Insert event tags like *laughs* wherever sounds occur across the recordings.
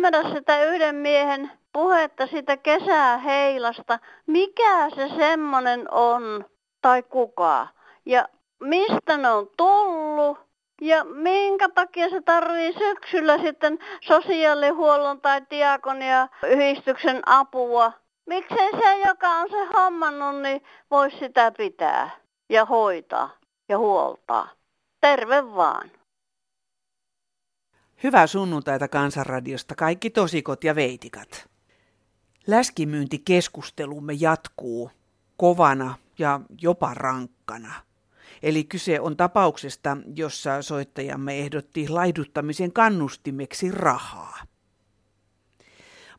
Ymmärrä sitä yhden miehen puhetta sitä kesäheilasta. Mikä se semmonen on tai kuka? Ja mistä ne on tullut? Ja minkä takia se tarvii syksyllä sitten sosiaalihuollon tai diakonia yhdistyksen apua? Miksei se, joka on se hommannut, niin voisi sitä pitää ja hoitaa ja huoltaa. Terve vaan. Hyvää sunnuntaita Kansanradiosta kaikki tosikot ja veitikat. Läskimyyntikeskustelumme jatkuu kovana ja jopa rankkana. Eli kyse on tapauksesta, jossa soittajamme ehdotti laiduttamisen kannustimeksi rahaa.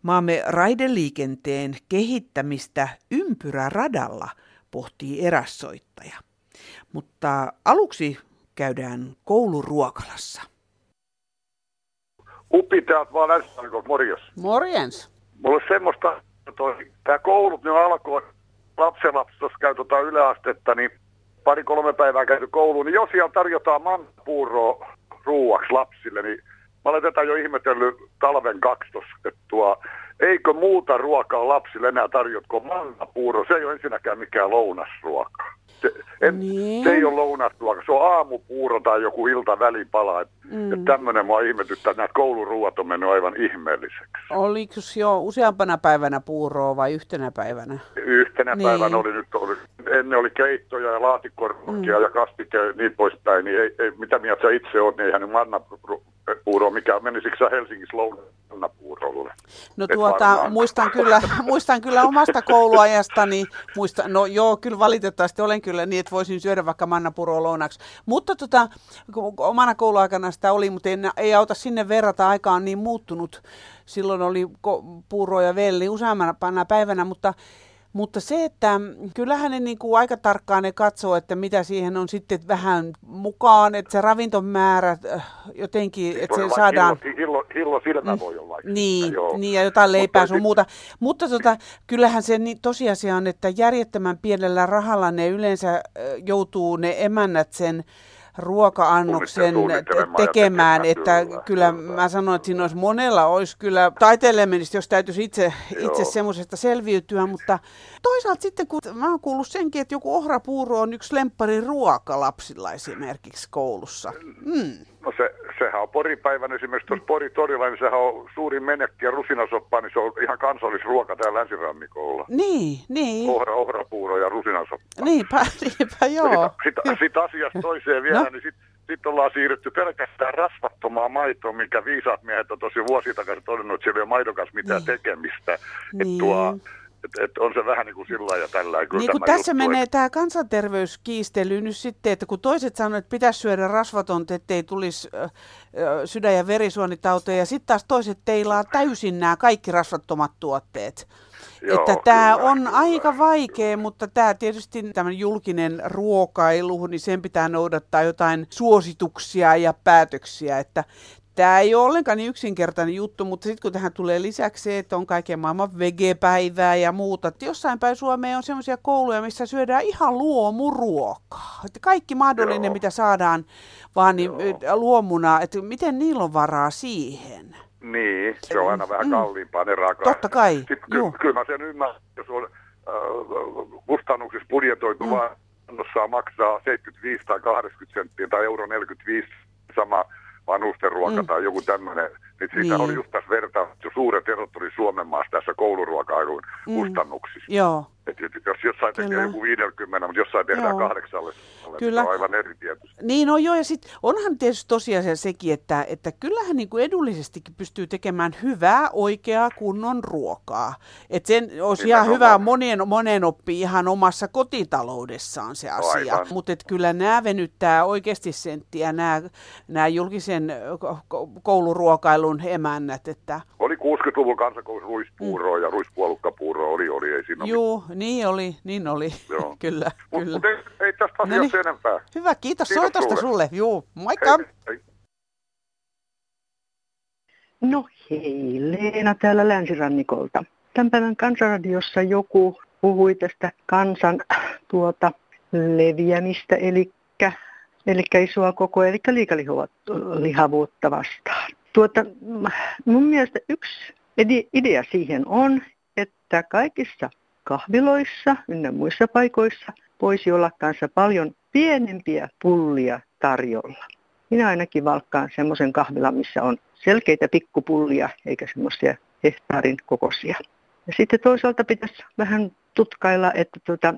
Maamme raideliikenteen kehittämistä ympyräradalla pohtii eräs soittaja. Mutta aluksi käydään kouluruokalassa. Upi täältä vaan länsi morjens. Morjens. Mulla on semmoista, tää koulut ne alkoi, lapsenlapsi tuossa käy tota yläastetta, niin pari-kolme päivää käyty kouluun, niin jos siellä tarjotaan manpuuroa ruuaksi lapsille, niin mä olen tätä jo ihmetellyt talven kaksi tossa, että tuo, eikö muuta ruokaa lapsille enää tarjot kuin mannapuuro. Se ei ole ensinnäkään mikään lounasruoka. Se, en, niin. se ei ole lounasruoka, se on aamupuuro tai joku ilta välipala. Mm. Että tämmöinen mua ihmetyttää, että nämä kouluruuat on mennyt aivan ihmeelliseksi. Oliko jo useampana päivänä puuroa vai yhtenä päivänä? Yhtenä niin. päivänä oli nyt, oli, ennen oli keittoja ja laatikkoruokia mm. ja kastike niin poispäin. Niin ei, ei, mitä mieltä sä itse oot, niin eihän nyt mannapuuro, mikä menisikö sä Helsingissä lounapuurolle? No tuota, muistan kyllä, *laughs* muistan kyllä omasta kouluajastani, muista, no joo, kyllä valitettavasti olen kyllä niin, että voisin syödä vaikka mannapuroa lounaksi. Mutta tota, omana kouluaikana sitä oli, mutta ei, ei auta sinne verrata, aika on niin muuttunut. Silloin oli puuro ja velli useammana päivänä, mutta mutta se, että kyllähän ne niin kuin aika tarkkaan ne katsoo, että mitä siihen on sitten vähän mukaan, että se ravintomäärä äh, jotenkin, siis että se saadaan... Hillo, hillo, silmä voi olla. Niin, niin, ja jotain leipää sun muuta. Mutta tota, kyllähän se niin, tosiasia on, että järjettömän pienellä rahalla ne yleensä joutuu ne emännät sen ruoka-annoksen tekemään, että kyllä, kyllä mä sanoin, että siinä olisi monella olisi kyllä taiteilijaministeri, jos täytyisi itse, itse semmoisesta selviytyä, mutta toisaalta sitten kun mä oon kuullut senkin, että joku ohrapuuro on yksi lemppari ruoka lapsilla esimerkiksi koulussa. Mm. No se, sehän on poripäivän esimerkiksi tuossa Pori-torilla, niin sehän on suuri menekki ja rusinasoppa, niin se on ihan kansallisruoka täällä länsirannikolla. Niin, niin. Ohra, ohrapuuro ja rusinasoppa. Niinpä, *laughs* niinpä joo. Sitten sit, sit asiasta *laughs* toiseen vielä, no. niin sitten sit ollaan siirrytty pelkästään rasvattomaan maitoon, mikä viisaat miehet on tosi vuosi takaisin todennut, että siellä ei ole maidon kanssa mitään niin. tekemistä. Niin. Että tuo, et, et on se vähän niin kuin sillä ja tällä. Niin kuin tässä juttu, menee että... tämä kansanterveyskiistely nyt sitten, että kun toiset sanoo, että pitäisi syödä rasvatonta, ettei tulisi äh, sydän- ja verisuonitauteja, ja sitten taas toiset teilaa täysin nämä kaikki rasvattomat tuotteet. Joo, että tämä on kyllä. aika vaikea, mutta tämä tietysti tämän julkinen ruokailu, niin sen pitää noudattaa jotain suosituksia ja päätöksiä, että Tämä ei ole ollenkaan niin yksinkertainen juttu, mutta sitten kun tähän tulee lisäksi se, että on kaiken maailman vegepäivää ja muuta, että jossain päin Suomeen on sellaisia kouluja, missä syödään ihan luomuruokaa. Että kaikki mahdollinen, Joo. mitä saadaan vaan niin luomuna, että miten niillä on varaa siihen? Niin, se on aina vähän mm. kalliimpaa ne raaka Totta kai, Sitten, ky- Kyllä mä sen ymmärrän, jos on äh, kustannuksissa budjetoitu, mm. vaan maksaa 75 tai 80 senttiä tai euro 45 sama vanhusten ruoka mm. tai joku tämmöinen. Niin siitä niin. oli just tässä verta, suuret erot tuli Suomen maassa tässä kouluruokailun mm. kustannuksissa. Joo. Et, jos jossain Kyllä. tekee joku 50, mutta jossain tehdään joo. kahdeksalle, Kyllä. se on aivan eri tietysti. Niin on joo, ja sitten onhan tietysti tosiasia sekin, että, että kyllähän niin kuin edullisestikin pystyy tekemään hyvää, oikeaa, kunnon ruokaa. Että sen olisi ihan hyvä monien, monen oppii ihan omassa kotitaloudessaan se asia. Mutta kyllä nämä venyttää oikeasti senttiä, nämä, nämä julkisen kouluruokailun emännät. Että... Oli 60-luvun kansakoulussa ruispuuroa mm. ja ruispuolukkapuuroa oli, oli, ei siinä Joo, niin oli, niin oli. Joo. *laughs* kyllä, Mut, kyllä. Mutta ei, ei tästä asiasta no niin. enempää. Hyvä, kiitos, kiitos soitosta sulle. sulle. Joo, moikka. Hei, hei. No hei, Leena täällä länsirannikolta. Tämän päivän kansanradiossa joku puhui tästä kansan tuota, leviämistä, eli, eli isoa koko, eli liikalihavuutta vastaan. Tuota, mun mielestä yksi idea siihen on, että kaikissa kahviloissa ynnä muissa paikoissa voisi olla kanssa paljon pienempiä pullia tarjolla. Minä ainakin valkkaan semmoisen kahvilan, missä on selkeitä pikkupullia eikä semmoisia hehtaarin kokoisia. Ja sitten toisaalta pitäisi vähän tutkailla, että tuota,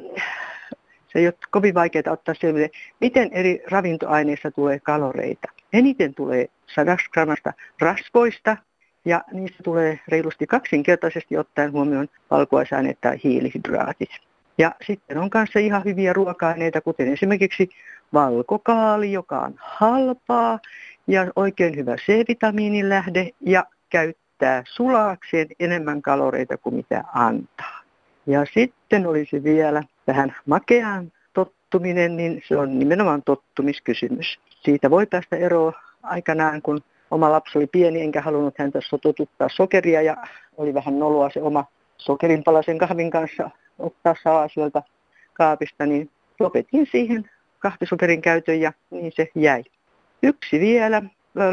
se ei ole kovin vaikeaa ottaa selville, miten eri ravintoaineissa tulee kaloreita. Eniten tulee 100 grammasta rasvoista ja niistä tulee reilusti kaksinkertaisesti ottaen huomioon valkuaisaineet tai hiilihydraatit. Ja sitten on kanssa ihan hyviä ruoka-aineita, kuten esimerkiksi valkokaali, joka on halpaa ja oikein hyvä C-vitamiinilähde ja käyttää sulaakseen enemmän kaloreita kuin mitä antaa. Ja sitten olisi vielä vähän makeaan tottuminen, niin se on nimenomaan tottumiskysymys. Siitä voi päästä eroon aikanaan, kun oma lapsi oli pieni, enkä halunnut häntä totuttaa sokeria ja oli vähän noloa se oma sokerinpalasen kahvin kanssa ottaa salaa sieltä kaapista, niin lopetin siihen kahvisokerin käytön ja niin se jäi. Yksi vielä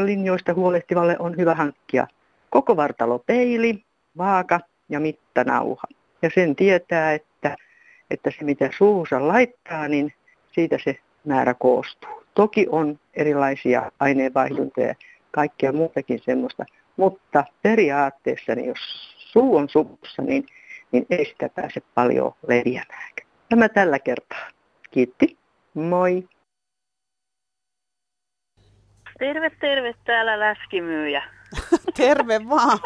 linjoista huolehtivalle on hyvä hankkia koko vartalopeili, vaaka ja mittanauha. Ja sen tietää, että, että se mitä suuhunsa laittaa, niin siitä se määrä koostuu. Toki on erilaisia aineenvaihduntoja kaikkea muutakin semmoista, mutta periaatteessa niin jos suu on suussa, niin, niin ei sitä pääse paljon leviämään. Tämä tällä kertaa. Kiitti. Moi. Terve, terve. Täällä läskimyyjä. *laughs* terve vaan.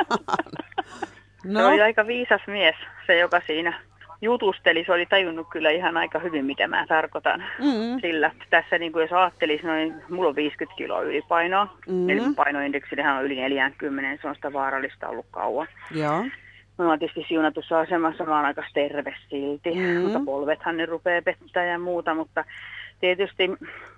No. Se oli aika viisas mies, se joka siinä jutusteli. Se oli tajunnut kyllä ihan aika hyvin, mitä mä tarkoitan mm-hmm. sillä. Tässä niin kuin jos ajattelisi, noin, mulla on 50 kiloa ylipainoa. Mm-hmm. Eli painoindeksihän on yli 40, se on sitä vaarallista ollut kauan. Joo. Mä oon tietysti siunatussa asemassa, mä oon aika terve silti, mm-hmm. mutta polvethan ne rupeaa pettää ja muuta, mutta tietysti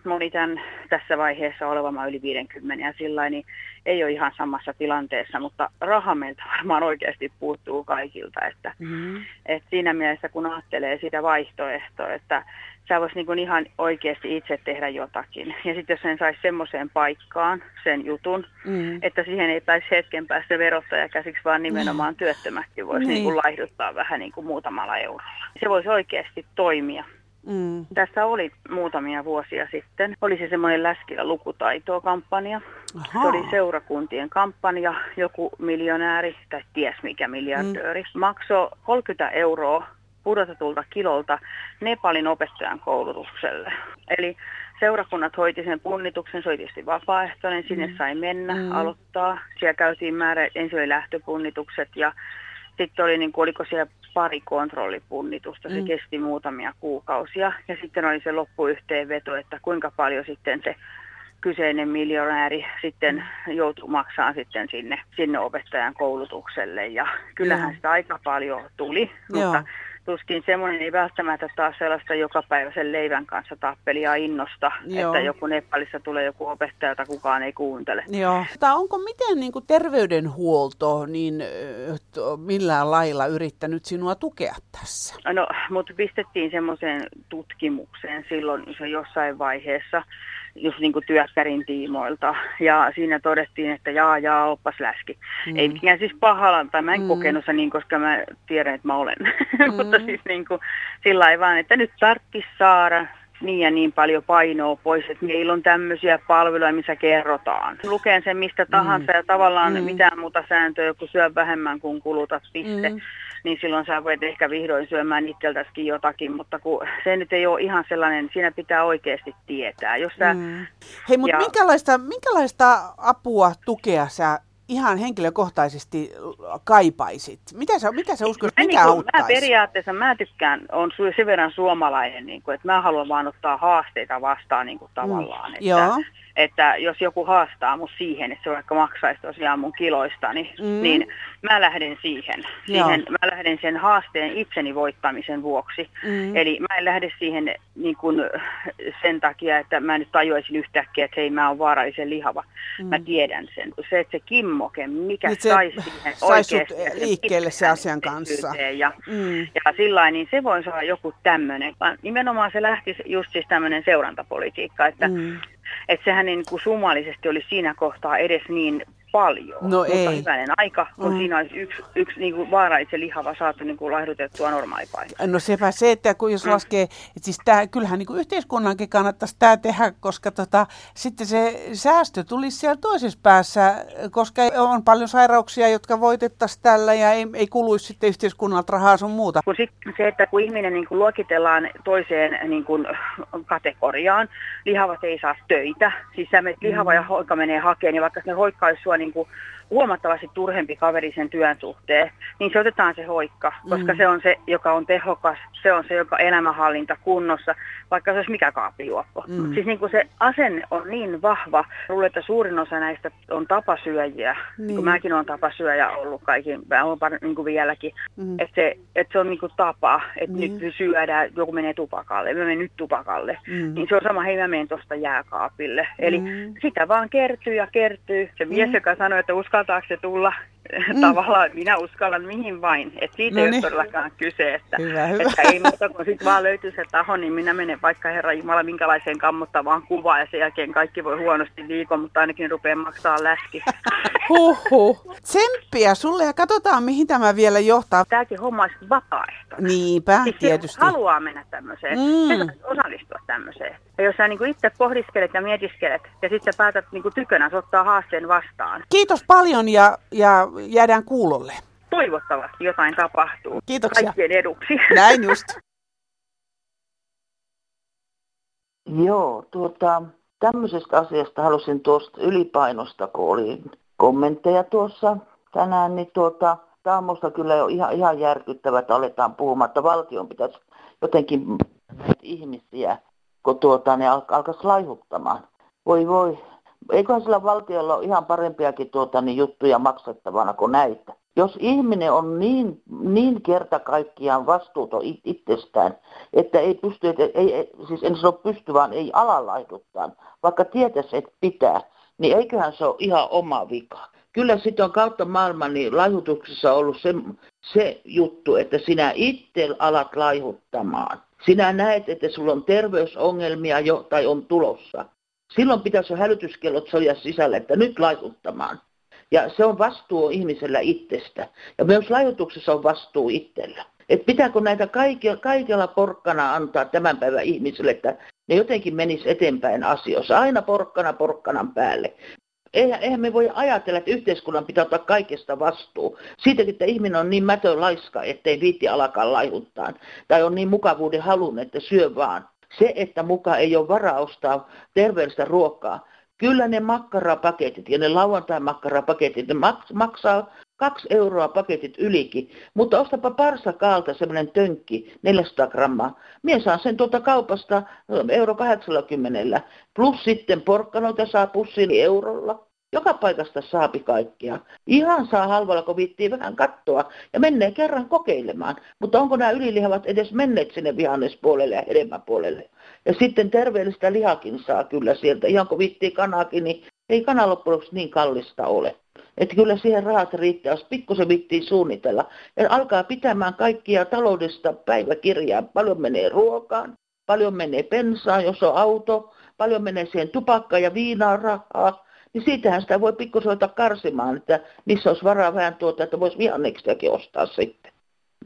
moni tämän, tässä vaiheessa oleva, mä yli 50 ja sillä niin ei ole ihan samassa tilanteessa, mutta raha meiltä varmaan oikeasti puuttuu kaikilta. Että, mm-hmm. että siinä mielessä kun ajattelee sitä vaihtoehtoa, että sä vois niin ihan oikeasti itse tehdä jotakin. Ja sitten jos sen saisi semmoiseen paikkaan, sen jutun, mm. että siihen ei pääisi hetken päästä verottaja käsiksi, vaan nimenomaan mm. työttömätkin voisi niin. niin laihduttaa vähän niin kuin muutamalla eurolla. Se voisi oikeasti toimia. Mm. Tässä oli muutamia vuosia sitten, oli se semmoinen Läskillä lukutaitoa-kampanja. Aha. Se oli seurakuntien kampanja, joku miljonääri tai ties mikä miljardööri mm. maksoi 30 euroa pudotetulta kilolta Nepalin opettajan koulutukselle. Eli seurakunnat hoiti sen punnituksen, se oli tietysti vapaaehtoinen, sinne mm. sai mennä, mm. aloittaa. Siellä käytiin määrä, ensin oli lähtöpunnitukset ja sitten oli, niin kuin, oliko siellä pari kontrollipunnitusta, se mm. kesti muutamia kuukausia. Ja sitten oli se loppuyhteenveto, että kuinka paljon sitten se kyseinen miljonääri sitten joutui maksamaan sitten sinne, sinne opettajan koulutukselle. Ja kyllähän Joo. sitä aika paljon tuli, Joo. mutta tuskin semmoinen ei välttämättä taas sellaista jokapäiväisen leivän kanssa tappelia innosta, Joo. että joku Nepalissa tulee joku opettaja, jota kukaan ei kuuntele. Joo. Tai onko miten niin kuin terveydenhuolto niin millään lailla yrittänyt sinua tukea tässä? No, mutta pistettiin semmoiseen tutkimukseen silloin se jossain vaiheessa, just niin kuin työkkärin tiimoilta. Ja siinä todettiin, että jaa, jaa, oppas läski. Mm. Ei mikään siis pahalla, tai mä en mm. kokenut se niin, koska mä tiedän, että mä olen. *laughs* Mm. Mutta siis niin kuin sillä vaan, että nyt tarvitsisi saada niin ja niin paljon painoa pois, että meillä on tämmöisiä palveluja, missä kerrotaan. Lukeen sen mistä tahansa mm. ja tavallaan mm. mitään muuta sääntöä, kun syö vähemmän kuin kulutat, piste. Mm niin silloin sä voit ehkä vihdoin syömään itseltäskin jotakin, mutta kun se nyt ei ole ihan sellainen, siinä pitää oikeasti tietää. Jos sä, mm. Hei, mutta ja... minkälaista, minkälaista apua, tukea sä ihan henkilökohtaisesti kaipaisit? Mitä sä, mitä sä uskot, mikä niin auttaisi? Mä periaatteessa, mä tykkään, on sen verran suomalainen, niin kuin, että mä haluan vaan ottaa haasteita vastaan niin kuin, tavallaan. Mm. Että, Joo että jos joku haastaa mun siihen, että se vaikka maksaisi tosiaan mun kiloista, niin, mm. niin mä lähden siihen. siihen mä lähden sen haasteen itseni voittamisen vuoksi. Mm. Eli mä en lähde siihen niin kuin sen takia, että mä nyt tajuaisin yhtäkkiä, että hei mä oon vaarallisen lihava. Mm. Mä tiedän sen. Se, että se kimmoke, mikä Nyt sai siihen *laughs* oikeasti. liikkeelle se asian kanssa. Ja, mm. ja sillä niin se voisi olla joku tämmöinen. Nimenomaan se lähti just siis tämmöinen seurantapolitiikka, että mm että sehän niin kuin summallisesti oli siinä kohtaa edes niin paljon. No mutta ei. hyvänen aika, kun Mm. siinä olisi yksi, yksi niin kuin vaarallisen lihava saatu niin kuin laihdutettua normaalipaikassa. No sepä se, että kun jos Mm. laskee, että siis tää, kyllähän niin kuin yhteiskunnankin kannattaisi tämä tehdä, koska tota, sitten se säästö tulisi siellä toisessa päässä, koska on paljon sairauksia, jotka voitettaisiin tällä ja ei, ei kuluisi sitten yhteiskunnalta rahaa sun muuta. Kun sit se, että kun ihminen niin kuin luokitellaan toiseen niin kuin kategoriaan, lihavat ei saa töitä, siis sä menet lihava ja hoikka menee hakemaan, niin vaikka ne hoikka olisi niin kuin huomattavasti turhempi kaveri sen työn suhteen, niin se otetaan se hoikka, koska Mm. se on se, joka on tehokas, se on se, joka elämänhallinta kunnossa, vaikka se olisi mikä kaappijuoppo. Mm. Siis niin kuin se asenne on niin vahva, luulen, että suurin osa näistä on tapasyöjiä, Niin. niin. kun mäkin olen tapasyöjä ollut kaikin, mä olen par- niin kuin vieläkin, Mm. että se, et se on niinku tapa, että Niin. nyt syödään, joku menee tupakalle, mä menen nyt tupakalle. Mm. Niin se on sama, hei mä menen tuosta jääkaapille. Eli Mm. sitä vaan kertyy ja kertyy. Se mies, Mm. Joka sanoi, että uskaltaako se tulla, Mm. *laughs* tavallaan minä uskallan mihin vain. Että siitä No ei niin. ole todellakaan kyse, että, Hyvä, hyvä. että ei muuta kuin sitten vaan löytyy se taho, niin minä menen vaikka Herra Jumala minkälaiseen kammottavaan kuvaan ja sen jälkeen kaikki voi huonosti viikon, mutta ainakin rupeaa maksaa läski. *laughs* Huhhuh. Tsemppiä sulle ja katsotaan, mihin tämä vielä johtaa. Tämäkin homma olisi vapaaehtoinen. Niinpä, Siis tietysti. haluaa mennä tämmöiseen, Mm. osallistua tämmöiseen. Ja jos sä niinku itse pohdiskelet ja mietiskelet ja sitten sä päätät niinku tykönä ottaa haasteen vastaan, Kiitos paljon ja, ja jäädään kuulolle. toivottavasti jotain tapahtuu. Kiitoksia. Kaikkien eduksi. Näin just. *laughs* Joo, tuota, tämmöisestä asiasta halusin tuosta ylipainosta, kun oli kommentteja tuossa tänään, niin tuota, tämä on musta kyllä jo ihan, ihan järkyttävää, että aletaan puhumaan, että valtion pitäisi jotenkin näitä ihmisiä, kun tuota, ne al- alkaisi laihuttamaan. Voi voi, eiköhän sillä valtiolla ole ihan parempiakin tuota, niin juttuja maksettavana kuin näitä. Jos ihminen on niin, niin kerta kaikkiaan vastuuton it- itsestään, että ei pysty, ei, ei, siis en sano pysty, vaan ei ala laihduttaa, vaikka tietäisi, että pitää, niin eiköhän se ole ihan oma vika. Kyllä sitten on kautta maailman niin laihutuksessa ollut se, se juttu, että sinä itse alat laihuttamaan. Sinä näet, että sulla on terveysongelmia jo tai on tulossa. Silloin pitäisi hälytyskellot soja sisällä, että nyt laihuttamaan. Ja se on vastuu ihmisellä itsestä. Ja myös laihutuksessa on vastuu itsellä. Et pitääkö näitä kaikilla, kaikilla porkkana antaa tämän päivän ihmisille, että ne jotenkin menis eteenpäin asioissa. Aina porkkana porkkanan päälle. Eihän, eihän me voi ajatella, että yhteiskunnan pitää ottaa kaikesta vastuu. Siitäkin, että ihminen on niin mätön laiska, ettei viitti alkaa laihuttaa. Tai on niin mukavuuden halun, että syö vaan. Se, että muka ei ole varaa ostaa terveellistä ruokaa. Kyllä ne makkarapaketit ja ne lauantai-makkarapaketit, ne maks- maksaa kaksi euroa paketit ylikin. Mutta ostapa parsakaalta semmoinen tönkki, 400 grammaa. Mie saan sen tuolta kaupasta euro 80. Plus sitten porkkanoita saa pussiin eurolla. Joka paikasta saapi kaikkia. Ihan saa halvalla, kun viittii vähän kattoa ja menee kerran kokeilemaan. Mutta onko nämä ylilihavat edes menneet sinne vihannespuolelle ja hedelmäpuolelle? Ja sitten terveellistä lihakin saa kyllä sieltä. Ihan kun viittii kanaakin, niin ei kana loppujen niin kallista ole. Että kyllä siihen rahat riittää, jos pikkusen vittiin suunnitella. Ja alkaa pitämään kaikkia taloudesta päiväkirjaa. Paljon menee ruokaan, paljon menee pensaan, jos on auto, paljon menee siihen tupakkaan ja viinaan rahaa. Niin siitähän sitä voi pikkusen ottaa karsimaan, että missä olisi varaa vähän tuota, että voisi vihanneksiakin ostaa sitten.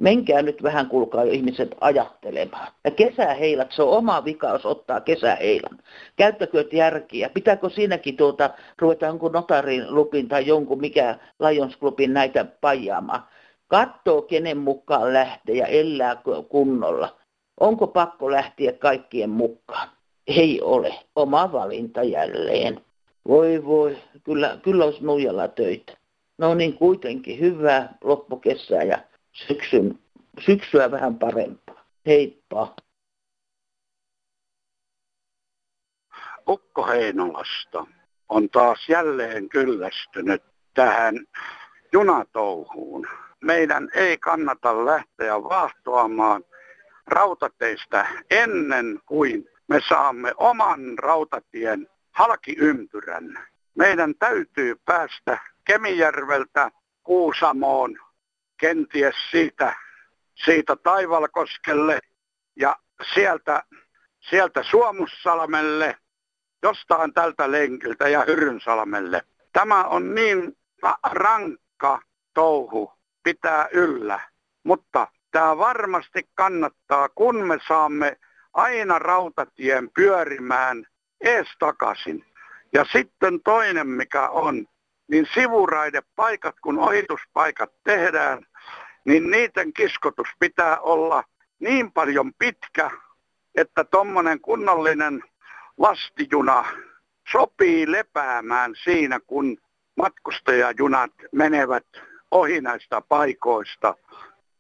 Menkää nyt vähän, kuulkaa jo ihmiset ajattelemaan. Ja kesäheilat, se on oma vika, jos ottaa kesäheilan. Käyttäkö järkiä? Pitääkö siinäkin tuota, ruveta jonkun notarin lupin tai jonkun mikä Lions Clubin näitä pajaamaan? Kattoo, kenen mukaan lähtee ja elää kunnolla. Onko pakko lähteä kaikkien mukaan? Ei ole. Oma valinta jälleen. Voi voi, kyllä, kyllä olisi nuijalla töitä. No niin kuitenkin hyvää loppukesää ja syksyn, syksyä vähän parempaa. Heippa. Ukko Heinolasta on taas jälleen kyllästynyt tähän junatouhuun. Meidän ei kannata lähteä vahtoamaan rautateistä ennen kuin me saamme oman rautatien halkiympyrän. Meidän täytyy päästä Kemijärveltä Kuusamoon, kenties siitä, siitä Taivalkoskelle ja sieltä, sieltä Suomussalmelle, jostain tältä lenkiltä ja Hyrynsalmelle. Tämä on niin rankka touhu pitää yllä, mutta tämä varmasti kannattaa, kun me saamme aina rautatien pyörimään ees takaisin. Ja sitten toinen mikä on, niin sivuraidepaikat, kun ohituspaikat tehdään, niin niiden kiskotus pitää olla niin paljon pitkä, että tuommoinen kunnollinen lastijuna sopii lepäämään siinä, kun matkustajajunat menevät ohi näistä paikoista.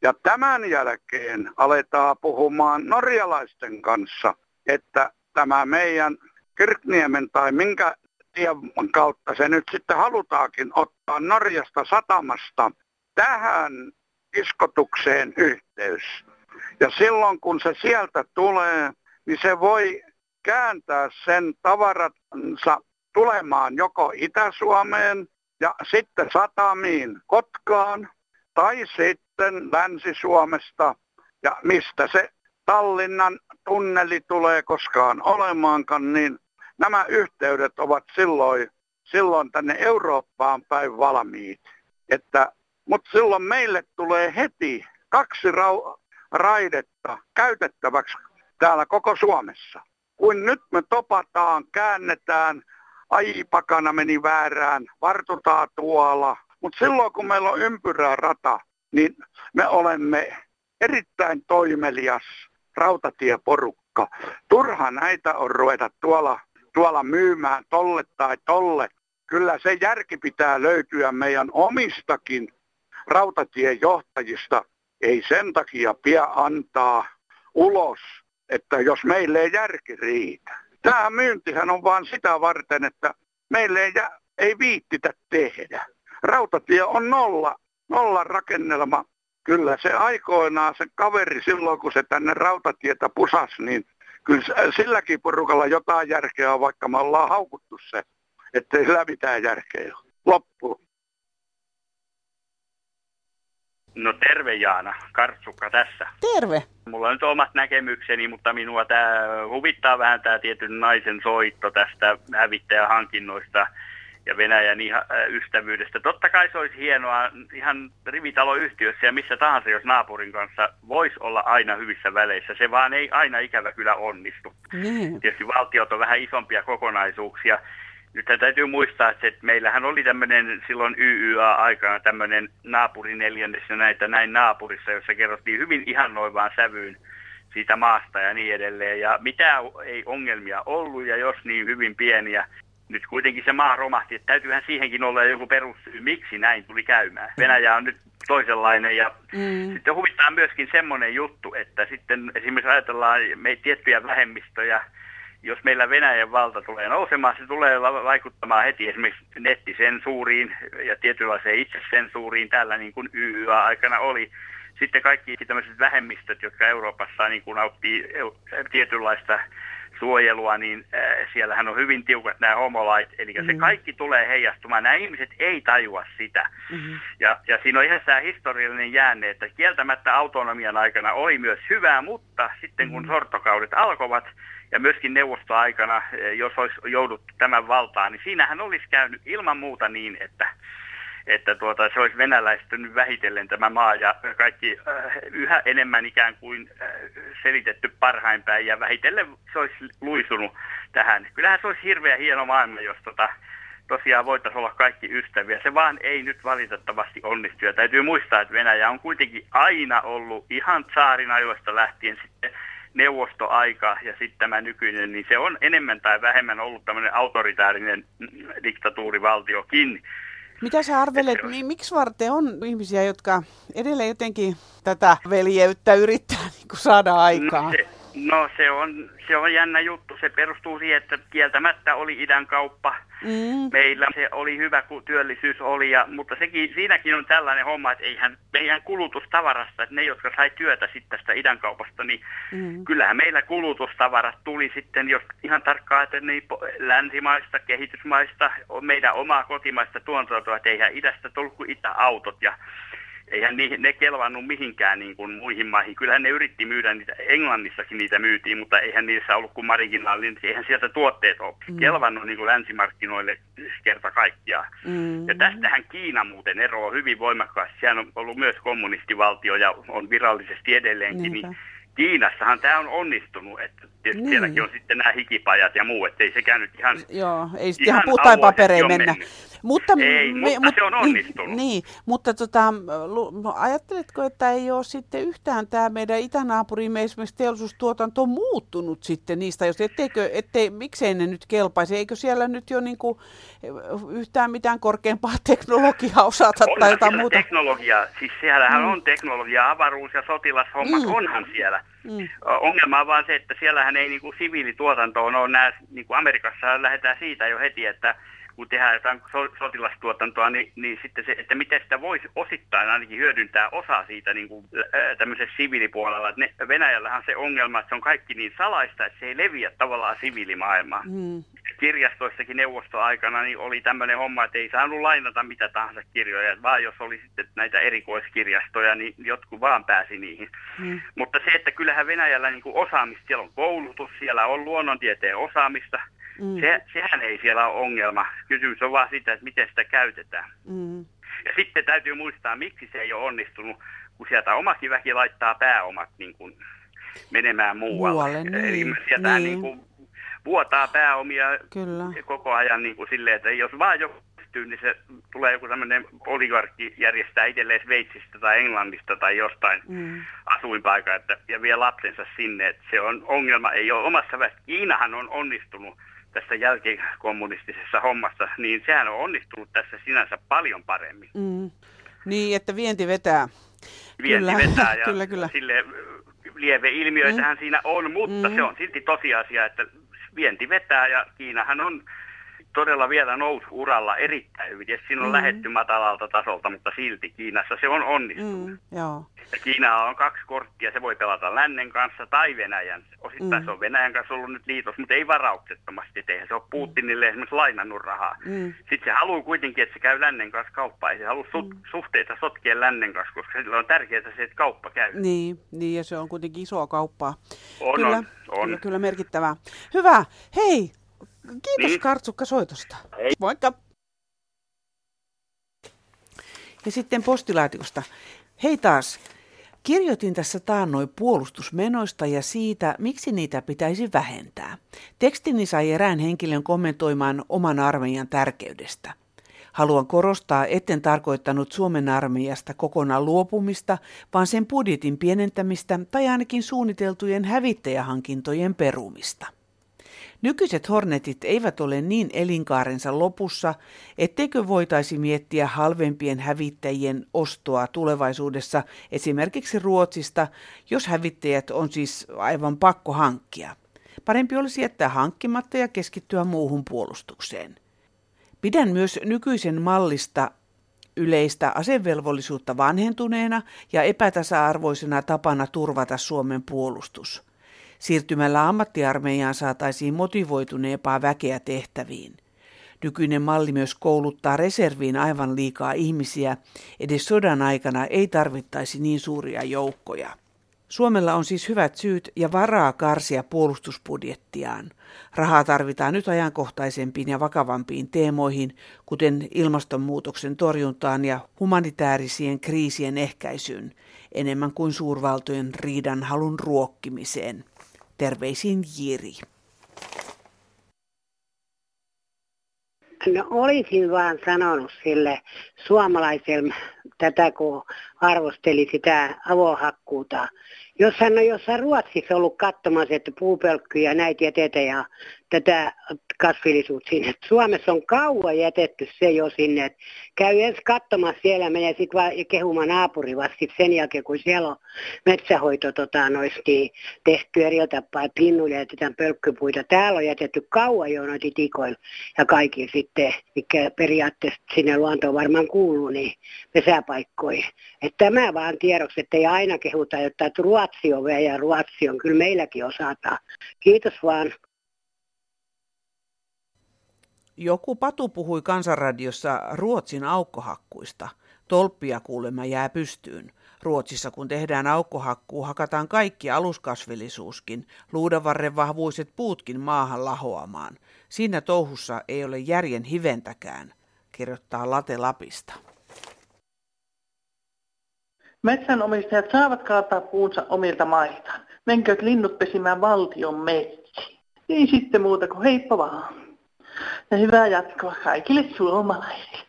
Ja tämän jälkeen aletaan puhumaan norjalaisten kanssa, että tämä meidän Kirkniemen tai minkä tien kautta se nyt sitten halutaakin ottaa Norjasta satamasta tähän iskotukseen yhteys. Ja silloin kun se sieltä tulee, niin se voi kääntää sen tavaransa tulemaan joko Itä-Suomeen ja sitten satamiin Kotkaan tai sitten Länsi-Suomesta ja mistä se Tallinnan tunneli tulee koskaan olemaankaan, niin nämä yhteydet ovat silloin, silloin tänne Eurooppaan päin valmiit. Että, mutta silloin meille tulee heti kaksi rau- raidetta käytettäväksi täällä koko Suomessa. Kun nyt me topataan, käännetään, ai pakana meni väärään, vartutaan tuolla. Mutta silloin kun meillä on ympyrää rata, niin me olemme erittäin toimelias rautatieporukka. Turha näitä on ruveta tuolla, tuolla myymään tolle tai tolle. Kyllä se järki pitää löytyä meidän omistakin rautatiejohtajista. Ei sen takia pidä antaa ulos, että jos meille ei järki riitä. Tämä myyntihän on vain sitä varten, että meille ei, ei viittitä tehdä. Rautatie on nolla, nolla rakennelma. Kyllä se aikoinaan se kaveri silloin, kun se tänne rautatietä pusas, niin kyllä silläkin porukalla jotain järkeä on, vaikka me ollaan haukuttu se, ettei sillä mitään järkeä ole. Loppu. No terve Jaana, Kartsukka tässä. Terve. Mulla on nyt omat näkemykseni, mutta minua tämä huvittaa vähän tämä tietyn naisen soitto tästä hävittäjähankinnoista ja Venäjän ystävyydestä. Totta kai se olisi hienoa ihan rivitaloyhtiössä ja missä tahansa, jos naapurin kanssa voisi olla aina hyvissä väleissä. Se vaan ei aina ikävä kyllä onnistu. Niin. Tietysti valtiot on vähän isompia kokonaisuuksia. Nyt täytyy muistaa, että meillähän oli tämmöinen silloin YYA-aikana tämmöinen naapurineljännessä näitä näin naapurissa, jossa kerrottiin hyvin ihannoivaan sävyyn siitä maasta ja niin edelleen. Ja mitä ei ongelmia ollut ja jos niin hyvin pieniä. Nyt kuitenkin se maa romahti, että täytyyhän siihenkin olla joku perussyy, miksi näin tuli käymään. Venäjä on nyt toisenlainen ja mm. sitten huvittaa myöskin semmoinen juttu, että sitten esimerkiksi ajatellaan me tiettyjä vähemmistöjä, jos meillä Venäjän valta tulee nousemaan, se tulee vaikuttamaan heti esimerkiksi nettisensuuriin ja tietynlaiseen itsesensuuriin tällä niin kuin YYA-aikana oli. Sitten kaikki tämmöiset vähemmistöt, jotka Euroopassa niin kuin nauttii tietynlaista suojelua, niin äh, siellähän on hyvin tiukat nämä homolait, eli mm-hmm. se kaikki tulee heijastumaan. Nämä ihmiset ei tajua sitä. Mm-hmm. Ja, ja siinä on ihan tämä historiallinen jäänne, että kieltämättä autonomian aikana oli myös hyvää, mutta sitten kun mm-hmm. sortokaudet alkoivat, ja myöskin neuvostoaikana, eh, jos olisi jouduttu tämän valtaan, niin siinähän olisi käynyt ilman muuta niin, että, että tuota, se olisi venäläistynyt vähitellen tämä maa ja kaikki äh, yhä enemmän ikään kuin äh, selitetty parhain päin ja vähitellen se olisi luisunut tähän. Kyllähän se olisi hirveän hieno maailma, jos tota, tosiaan voitaisiin olla kaikki ystäviä. Se vaan ei nyt valitettavasti onnistu. Ja täytyy muistaa, että Venäjä on kuitenkin aina ollut ihan saarin ajoista lähtien sitten neuvostoaika ja sitten tämä nykyinen, niin se on enemmän tai vähemmän ollut tämmöinen autoritäärinen diktatuurivaltiokin. Mitä sä arvelet, on... miksi varten on ihmisiä, jotka edelleen jotenkin tätä veljeyttä yrittää niin kuin saada aikaan? No se, no se on, se on jännä juttu. Se perustuu siihen, että kieltämättä oli idän kauppa – Mm. Meillä se oli hyvä, kun työllisyys oli, ja, mutta sekin, siinäkin on tällainen homma, että eihän meidän kulutustavarasta, että ne, jotka sai työtä sitten tästä idänkaupasta, niin mm. kyllähän meillä kulutustavarat tuli sitten, jos ihan tarkkaan, että niin länsimaista, kehitysmaista, meidän omaa kotimaista tuotantoa, että eihän idästä tullut kuin itäautot ja eihän ne, ne kelvannut mihinkään niin kuin muihin maihin. Kyllähän ne yritti myydä niitä, Englannissakin niitä myytiin, mutta eihän niissä ollut kuin marginaalinen, eihän sieltä tuotteet ole mm. kelvannut niin kuin länsimarkkinoille kerta kaikkiaan. Mm. Ja tästähän Kiina muuten eroaa hyvin voimakkaasti. Sehän on ollut myös kommunistivaltio ja on virallisesti edelleenkin. Niin Kiinassahan tämä on onnistunut, että niin. sielläkin on sitten nämä hikipajat ja muu, ettei sekään nyt ihan Joo, ei sitten ihan, ihan puhtain paperein mennä. Mutta, ei, me, mutta se on onnistunut. Niin, niin mutta tota, ajatteletko, että ei ole sitten yhtään tämä meidän itänaapurimme esimerkiksi teollisuustuotanto muuttunut sitten niistä, jos etteikö, ettei, miksei ne nyt kelpaisi, eikö siellä nyt jo niin kuin yhtään mitään korkeampaa *laughs* teknologiaa osata on tai jotain muuta? teknologiaa, siis siellähän mm. on teknologia, avaruus ja sotilashommat mm. onhan siellä. Mm. Ongelma on vaan se, että siellähän ei niin kuin siviilituotantoon ole nämä, niin kuin Amerikassa lähdetään siitä jo heti, että kun tehdään jotain sotilastuotantoa, niin, niin sitten se, että miten sitä voisi osittain ainakin hyödyntää osa siitä niin kuin, ää, tämmöisessä siviilipuolella. Että ne, Venäjällähän se ongelma, että se on kaikki niin salaista, että se ei leviä tavallaan siviilimaailmaan. Mm. Kirjastoissakin neuvostoaikana niin oli tämmöinen homma, että ei saanut lainata mitä tahansa kirjoja, vaan jos oli sitten näitä erikoiskirjastoja, niin jotkut vaan pääsi niihin. Mm. Mutta se, että kyllähän Venäjällä niin kuin osaamista, siellä on koulutus, siellä on luonnontieteen osaamista, Mm. Se, sehän ei siellä ole ongelma. Kysymys on vaan sitä, että miten sitä käytetään. Mm. Ja sitten täytyy muistaa, miksi se ei ole onnistunut, kun sieltä omakin väki laittaa pääomat niin kuin menemään muualle. Muualle, niin. Eli sieltä niin. Niin kuin vuotaa pääomia Kyllä. koko ajan niin kuin silleen, että jos vaan joku pystyy, niin se tulee joku tämmöinen oligarkki järjestää itselleen Sveitsistä tai Englannista tai jostain mm. asuinpaikaa että, ja vie lapsensa sinne. Että se on ongelma, ei ole omassa väestössä. Kiinahan on onnistunut tässä jälkikommunistisessa hommassa, niin sehän on onnistunut tässä sinänsä paljon paremmin. Mm. Niin, että vienti vetää. Vienti kyllä. vetää *laughs* ja kyllä, kyllä. sille lieveilmiöitähän mm. siinä on, mutta mm. se on silti tosiasia, että vienti vetää ja Kiinahan on todella vielä nousuuralla erittäin hyvin. Siinä on mm. lähetty matalalta tasolta, mutta silti Kiinassa se on onnistunut. Mm, joo. Ja Kiina on kaksi korttia, se voi pelata lännen kanssa tai Venäjän. Osittain mm. se on Venäjän kanssa ollut nyt liitos, mutta ei varauksettomasti. Eihän se ole Putinille esimerkiksi lainannut rahaa. Mm. Sitten se haluaa kuitenkin, että se käy lännen kanssa kauppaa. Ei se halua su- mm. suhteita sotkea lännen kanssa, koska sillä on tärkeää se, että kauppa käy. Niin, niin ja se on kuitenkin isoa kauppaa. On, kyllä, on, on. Kyllä, kyllä merkittävää. Hyvä. Hei, Kiitos niin. Kartsukka soitosta. Hei. Moikka. Ja sitten postilaatikosta. Hei taas. Kirjoitin tässä taannoin puolustusmenoista ja siitä, miksi niitä pitäisi vähentää. Tekstini sai erään henkilön kommentoimaan oman armeijan tärkeydestä. Haluan korostaa, etten tarkoittanut Suomen armeijasta kokonaan luopumista, vaan sen budjetin pienentämistä tai ainakin suunniteltujen hävittäjähankintojen perumista. Nykyiset Hornetit eivät ole niin elinkaarensa lopussa, etteikö voitaisi miettiä halvempien hävittäjien ostoa tulevaisuudessa esimerkiksi Ruotsista, jos hävittäjät on siis aivan pakko hankkia. Parempi olisi jättää hankkimatta ja keskittyä muuhun puolustukseen. Pidän myös nykyisen mallista yleistä asevelvollisuutta vanhentuneena ja epätasa-arvoisena tapana turvata Suomen puolustus. Siirtymällä ammattiarmeijaan saataisiin motivoituneempaa väkeä tehtäviin. Nykyinen malli myös kouluttaa reserviin aivan liikaa ihmisiä, edes sodan aikana ei tarvittaisi niin suuria joukkoja. Suomella on siis hyvät syyt ja varaa karsia puolustusbudjettiaan. Rahaa tarvitaan nyt ajankohtaisempiin ja vakavampiin teemoihin, kuten ilmastonmuutoksen torjuntaan ja humanitaarisien kriisien ehkäisyyn, enemmän kuin suurvaltojen riidan halun ruokkimiseen. Terveisin Jiri. No olisin vaan sanonut sille suomalaiselle tätä, kun arvosteli sitä avohakkuuta. Jos hän on jossain Ruotsissa ollut katsomassa, että puupölkkyjä näitä jätetä ja tätä kasvillisuutta sinne. Suomessa on kauan jätetty se jo sinne. Että käy ensin katsomassa siellä, menee sitten vaan kehumaan naapuri vasta sen jälkeen, kun siellä on metsähoito tota, noistiin tehty eri tapaa, että linnuille jätetään pölkkypuita. Täällä on jätetty kauan jo noita tikoilla ja kaikki sitten, mikä periaatteessa sinne luontoon varmaan kuuluu, niin pesäpaikkoihin. Että tämä vaan tiedoksi, että ei aina kehuta, että Ruotsi on ja Ruotsi on. Kyllä meilläkin osataan. Kiitos vaan. Joku patu puhui kansanradiossa Ruotsin aukkohakkuista. Tolppia kuulemma jää pystyyn. Ruotsissa kun tehdään aukkohakkuu, hakataan kaikki aluskasvillisuuskin, luudavarren vahvuiset puutkin maahan lahoamaan. Siinä touhussa ei ole järjen hiventäkään, kirjoittaa Late Lapista. Metsänomistajat saavat kaataa puunsa omilta mailtaan. Menkööt linnut pesimään valtion metsiin. Ei sitten muuta kuin heippa vaan. Ja hyvää jatkoa kaikille suomalaisille.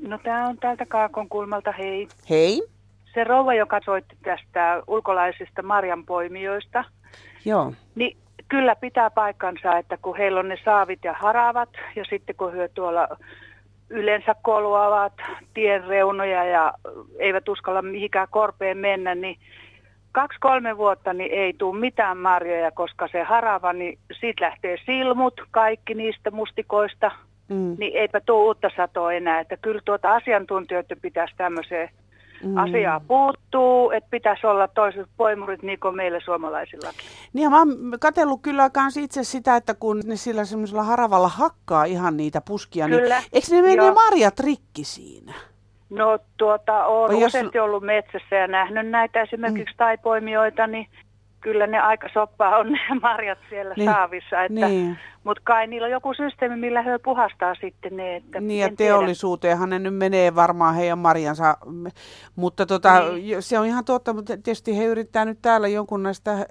No tämä on täältä Kaakon kulmalta, hei. Hei. Se rouva, joka soitti tästä ulkolaisista marjanpoimijoista, Joo. niin kyllä pitää paikkansa, että kun heillä on ne saavit ja haravat, ja sitten kun he tuolla yleensä koluavat tien reunoja ja eivät uskalla mihinkään korpeen mennä, niin kaksi-kolme vuotta niin ei tule mitään marjoja, koska se harava, niin siitä lähtee silmut, kaikki niistä mustikoista, mm. niin eipä tule uutta satoa enää. Että kyllä tuota asiantuntijoiden pitäisi tämmöiseen mm. asiaa puuttuu, että pitäisi olla toiset poimurit niin kuin meillä suomalaisillakin. Niin ja mä oon katsellut kyllä kans itse sitä, että kun ne sillä semmoisella haravalla hakkaa ihan niitä puskia, niin Kyllä. niin eikö ne mene marjat rikki siinä? No tuota, olen jos- useasti ollut metsässä ja nähnyt näitä esimerkiksi mm. taipoimijoita, niin kyllä ne aika soppaa on ne marjat siellä Niin. saavissa. Että, Niin. Mutta kai niillä on joku systeemi, millä he puhastaa sitten ne. Että Niin ja teollisuuteenhan ne nyt menee varmaan heidän marjansa, mutta tota, Niin. se on ihan totta, mutta tietysti he yrittää nyt täällä jonkun näistä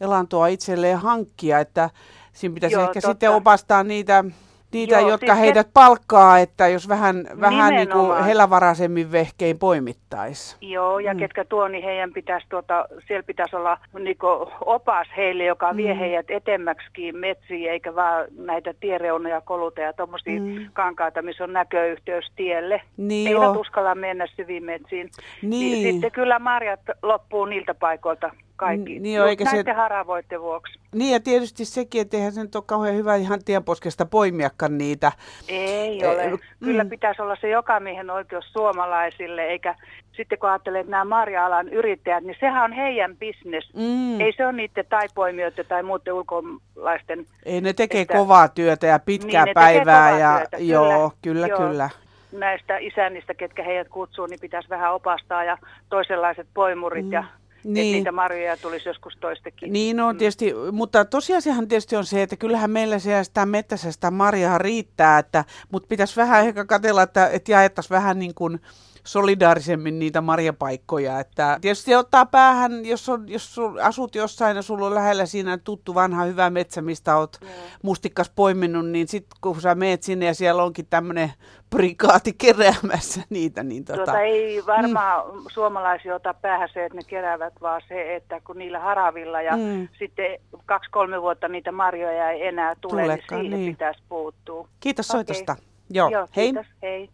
elantoa itselleen hankkia, että siinä pitäisi Joo, ehkä totta. sitten opastaa niitä, niitä Joo, jotka siis heidät palkkaa, että jos vähän, vähän niin kuin Nimenomaan. helavaraisemmin vehkein poimittaisi. Joo, ja Mm. ketkä tuo, niin heidän pitäisi, tuota, siellä pitäisi olla niinku opas heille, joka vie Mm. heidät etemmäksikin metsiin, eikä vaan näitä tiereunoja koluta ja tuommoisia Mm. kankaita, missä on näköyhteys tielle. Niin Eivät joo. uskalla mennä syviin metsiin. Niin. sitten kyllä marjat loppuu niiltä paikoilta kaikki. Niin joo, Just eikä se- haravoiden vuoksi. Niin ja tietysti sekin, että eihän se nyt ole kauhean hyvä ihan tienposkesta poimiakaan niitä. Ei Eh, ole. Kyllä mm. pitäisi olla se jokamiehen oikeus suomalaisille, eikä sitten kun ajattelee, että nämä marja-alan yrittäjät, niin sehän on heidän bisnes. Mm. Ei se ole niiden taipoimijoiden tai muiden ulkomaalaisten. Ei ne tekee että- kovaa työtä ja pitkää Niin, ne tekee päivää. ja, työtä, kyllä. joo, kyllä, Joo. kyllä. Näistä isännistä, ketkä heidät kutsuu, niin pitäisi vähän opastaa ja toisenlaiset poimurit Mm. ja että Niin. niitä marjoja tulisi joskus toistekin. Niin on tietysti, mutta tosiasiahan tietysti on se, että kyllähän meillä siellä sitä mettässä sitä marjaa riittää, että, mutta pitäisi vähän ehkä katsella, että, että jaettaisiin vähän niin kuin solidaarisemmin niitä marjapaikkoja. Että tietysti ottaa päähän, jos, on, jos asut jossain ja sulla on lähellä siinä tuttu vanha hyvä metsä, mistä oot mustikkas poiminut, niin sitten kun sä meet sinne ja siellä onkin tämmöinen prikaati keräämässä niitä, niin tota, Tuota, ei varmaan mm. suomalaisia ota päähän se, että ne keräävät, vaan se, että kun niillä haravilla ja Mm. mm. sitten kaksi-kolme vuotta niitä marjoja ei enää tule, Tulekaan, niin siihen niin. pitäisi puuttua. kiitos soitosta. Joo, Joo hei. kiitos, hei.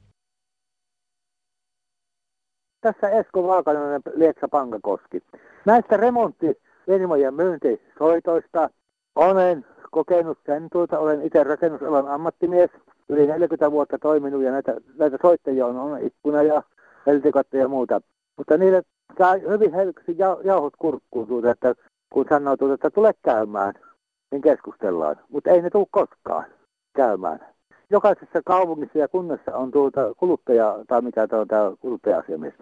Tässä Esko Vaakanen Lieksa Pankakoski. Näistä remonttfirmojen myyntisoitoista olen kokenut sen tuota, olen itse rakennusalan ammattimies, yli 40 vuotta toiminut ja näitä, näitä soittajia on, on ikkuna ja peltikotta ja muuta. Mutta niille saa hyvin helposti jau, jauhot kurkkuun tuota, että kun sanoo tuota, että tule käymään, niin keskustellaan. Mutta ei ne tule koskaan käymään. Jokaisessa kaupungissa ja kunnassa on tuota kuluttaja, tai mikä tuota kuluttaja-asiamies.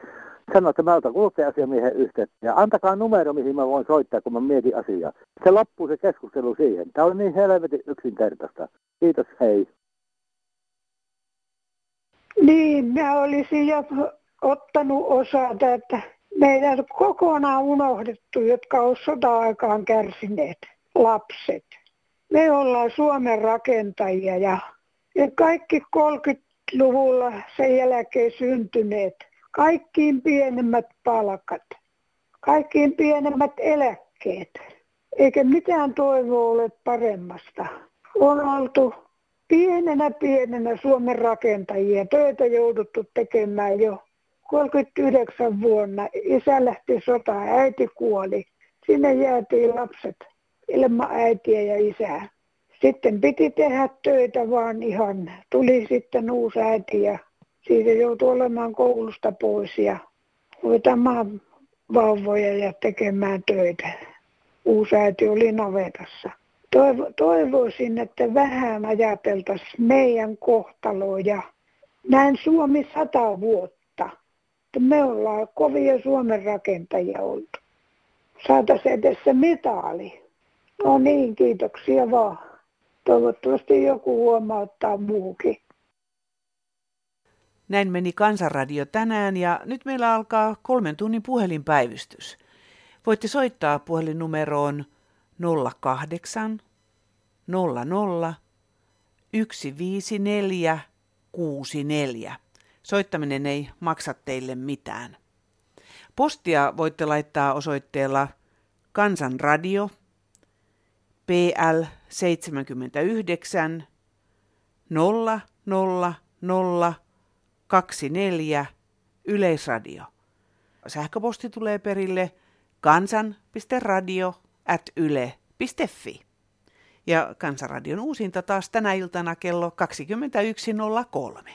Sano, että mä otan kuluttaja-asiamiehen yhteyttä ja antakaa numero, mihin mä voin soittaa, kun mä mietin asiaa. Se loppuu se keskustelu siihen. Tämä on niin helvetin yksinkertaista. Kiitos, hei. Niin, mä olisin jo ottanut osaa että meidän on kokonaan unohdettu, jotka on sota-aikaan kärsineet lapset. Me ollaan Suomen rakentajia ja, ja kaikki 30-luvulla sen jälkeen syntyneet, kaikkiin pienemmät palkat, kaikkiin pienemmät eläkkeet, eikä mitään toivoa ole paremmasta. On oltu pienenä pienenä Suomen rakentajia. Töitä jouduttu tekemään jo 39 vuonna. Isä lähti sotaan, äiti kuoli. Sinne jäätiin lapset ilman äitiä ja isää. Sitten piti tehdä töitä vaan ihan. Tuli sitten uusi äiti ja siitä joutui olemaan koulusta pois ja hoitamaan vauvoja ja tekemään töitä. Uusi äiti oli navetassa. Toivo, toivoisin, että vähän ajateltaisiin meidän kohtaloa ja näin Suomi sata vuotta. Me ollaan kovia Suomen rakentajia oltu. Saataisiin edes se mitaali. No niin, kiitoksia vaan. Toivottavasti joku huomauttaa muukin. Näin meni Kansanradio tänään ja nyt meillä alkaa kolmen tunnin puhelinpäivystys. Voitte soittaa puhelinnumeroon 08 00 154 64. Soittaminen ei maksa teille mitään. Postia voitte laittaa osoitteella Kansanradio PL 79 000 24 Yleisradio. Sähköposti tulee perille kansan.radio at yle.fi. Ja Kansanradion uusinta taas tänä iltana kello 21.03.